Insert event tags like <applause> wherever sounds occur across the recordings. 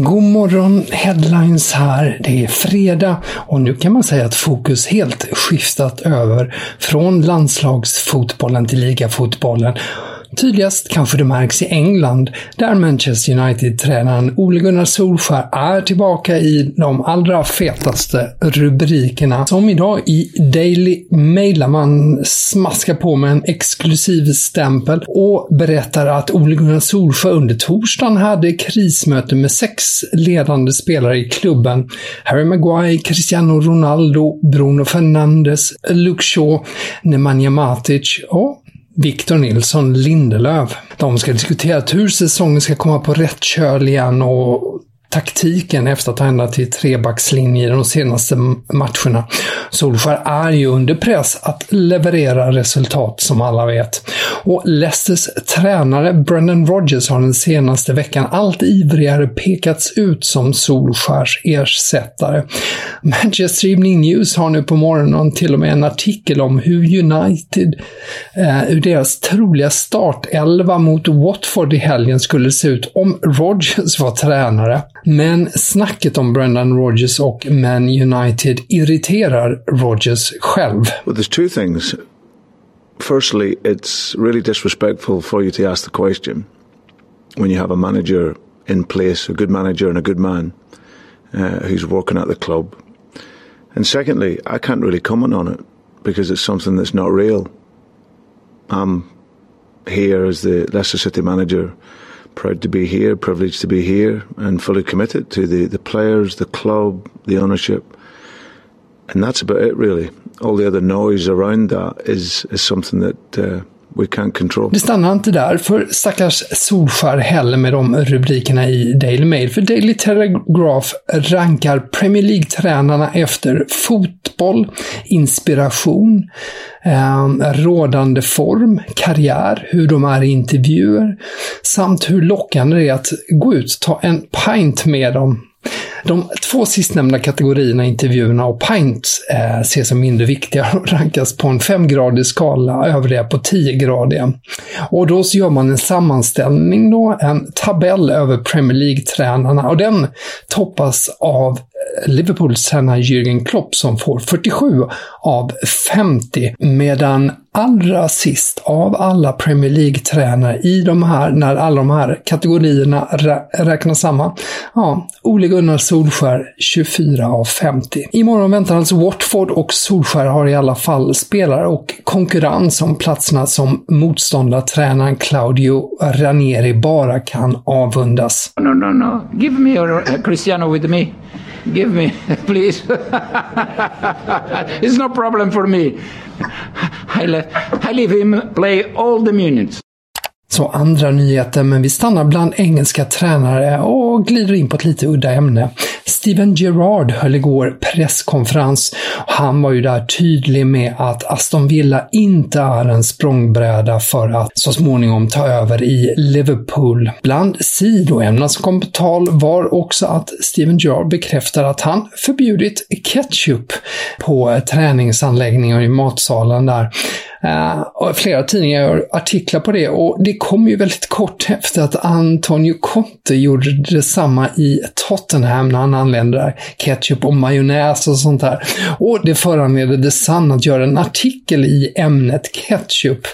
God morgon, headlines här. Det är fredag och nu kan man säga att fokus helt skiftat över från landslagsfotbollen till ligafotbollen. Tydligast kanske det märks i England, där Manchester United-tränaren Ole Gunnar Solskjaer är tillbaka i de allra fetaste rubrikerna. Som idag i Daily Mail, där man smaskar på med en exklusiv stämpel och berättar att Ole Gunnar Solskjaer under torsdagen hade krismöte med sex ledande spelare i klubben. Harry Maguire, Cristiano Ronaldo, Bruno Fernandes, Luke Shaw, Nemanja Matic och Victor Nilsson Lindelöf. De ska diskutera hur säsongen ska komma på rätt köl igen och taktiken efter att ha ändrat till trebackslinje i de senaste matcherna. Solskär är ju under press att leverera resultat som alla vet. Och Leicesters tränare Brendan Rodgers har den senaste veckan allt ivrigare pekats ut som Solskärs ersättare. Manchester Evening News har nu på morgonen till och med en artikel om hur United, eh, ur deras troliga startelva mot Watford i helgen skulle se ut om Rodgers var tränare. Men snacket om Brendan Rodgers och Man United irriterar Rodgers själv. Well, there's two things. Firstly, it's really disrespectful for you to ask the question when you have a manager in place, a good manager and a good man uh, who's working at the club. And secondly, I can't really comment on it because it's something that's not real. I'm here as the Leicester City manager proud to be here, privileged to be here, and fully committed to the, the players, the club, the ownership. And that's about it, really. All the other noise around that is, is something that uh, we can't control. Det stannar inte där, för stackars Solskär heller med de rubrikerna i Daily Mail. För Daily Telegraph rankar Premier League-tränarna efter fotboll, inspiration, eh, rådande form, karriär, hur de är i intervjuer, samt hur lockande det är att gå ut och ta en pint med dem de två sistnämnda kategorierna, intervjuerna och pints, eh, ses som mindre viktiga och <laughs> rankas på en femgradig skala, övriga på tiogradiga. Och då så gör man en sammanställning då, en tabell över Premier League-tränarna och den toppas av eh, Liverpools tränare Jürgen Klopp som får 47 av 50, medan allra sist av alla Premier League-tränare i de här, när alla de här kategorierna rä räknas samman, ja, Ole Gunnar Solskär 24 av 50. Imorgon väntar alltså Watford och Solskär har i alla fall spelare och konkurrens om platserna som motståndartränaren Claudio Ranieri bara kan avundas. No, no, no. Give me your uh, Cristiano with me. Give me, <laughs> please. <laughs> it's no problem for me. I let, I leave him play all the minutes. Så andra nyheter, men vi stannar bland engelska tränare och glider in på ett lite udda ämne. Steven Gerrard höll igår presskonferens. Han var ju där tydlig med att Aston Villa inte är en språngbräda för att så småningom ta över i Liverpool. Bland sidoämnen som kom på tal var också att Steven Gerrard bekräftar att han förbjudit ketchup på träningsanläggningen i matsalen där. Uh, flera tidningar gör artiklar på det och det kom ju väldigt kort efter att Antonio Conte gjorde detsamma i Tottenham när han anlände där. Ketchup och majonnäs och sånt där. Och det föranledde The Sun att göra en artikel i ämnet ketchup.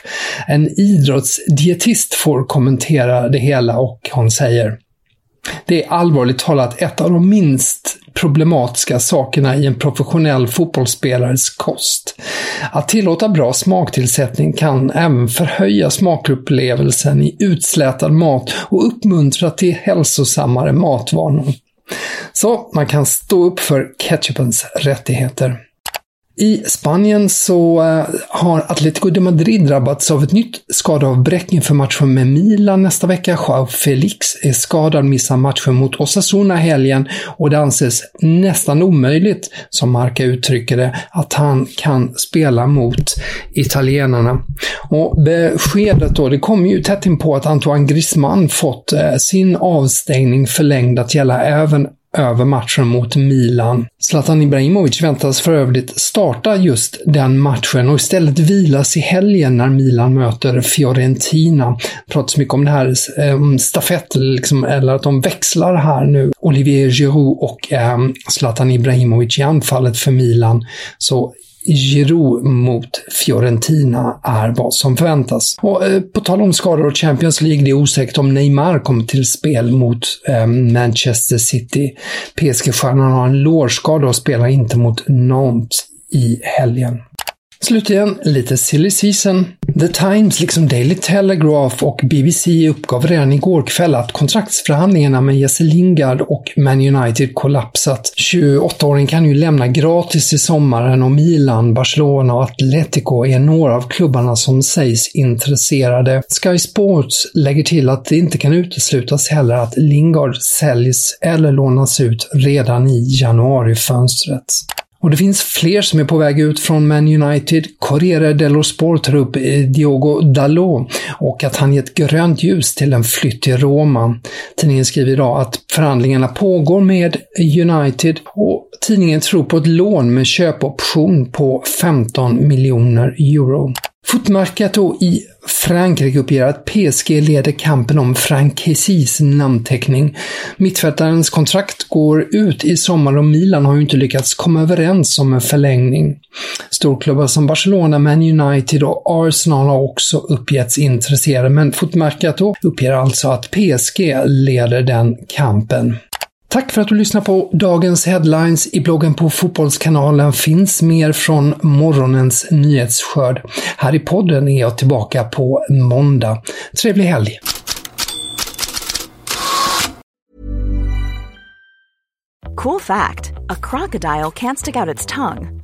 En idrottsdietist får kommentera det hela och hon säger det är allvarligt talat ett av de minst problematiska sakerna i en professionell fotbollsspelares kost. Att tillåta bra smaktillsättning kan även förhöja smakupplevelsen i utslätad mat och uppmuntra till hälsosammare matvanor. Så man kan stå upp för ketchupens rättigheter. I Spanien så eh, har Atletico de Madrid drabbats av ett nytt skadeavbräck inför matchen med Milan nästa vecka. Joao Felix är skadad, missar matchen mot Osasuna helgen och det anses nästan omöjligt, som Marca uttrycker det, att han kan spela mot italienarna. Och beskedet då, det kommer ju tätt in på att Antoine Griezmann fått eh, sin avstängning förlängd att gälla även över matchen mot Milan. Zlatan Ibrahimovic väntas för övrigt starta just den matchen och istället vilas i helgen när Milan möter Fiorentina. Det pratas mycket om det här eh, stafett, liksom, eller att de växlar här nu. Olivier Giroud och eh, Zlatan Ibrahimovic i anfallet för Milan. Så Giroud mot Fiorentina är vad som förväntas. Och eh, på tal om skador och Champions League, det är osäkert om Neymar kommer till spel mot eh, Manchester City. PSG-stjärnan har en lårskada och spelar inte mot Nantes i helgen. Slutligen lite silly season. The Times, liksom Daily Telegraph och BBC uppgav redan igår kväll att kontraktsförhandlingarna med Jesse Lingard och Man United kollapsat. 28-åringen kan ju lämna gratis i sommaren och Milan, Barcelona och Atletico är några av klubbarna som sägs intresserade. Sky Sports lägger till att det inte kan uteslutas heller att Lingard säljs eller lånas ut redan i januarifönstret. Och det finns fler som är på väg ut från Man United. Corriere dello Sport tar upp Diogo Dalot och att han gett grönt ljus till en flytt till Roma. Tidningen skriver idag att förhandlingarna pågår med United och tidningen tror på ett lån med köpoption på 15 miljoner euro. Footmercato i Frankrike uppger att PSG leder kampen om Frankesis namnteckning. Mittfältarens kontrakt går ut i sommar och Milan har ju inte lyckats komma överens om en förlängning. Storklubbar som Barcelona, Man United och Arsenal har också uppgetts intresserade, men Footmercato uppger alltså att PSG leder den kampen. Tack för att du lyssnar på dagens headlines. I bloggen på Fotbollskanalen finns mer från morgonens nyhetsskörd. Här i podden är jag tillbaka på måndag. Trevlig helg! Cool fact a crocodile can't stick out its tongue.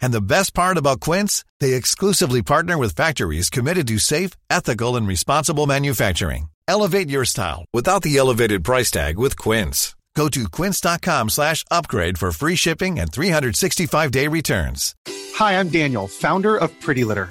And the best part about Quince, they exclusively partner with factories committed to safe, ethical and responsible manufacturing. Elevate your style without the elevated price tag with Quince. Go to quince.com/upgrade for free shipping and 365-day returns. Hi, I'm Daniel, founder of Pretty Litter.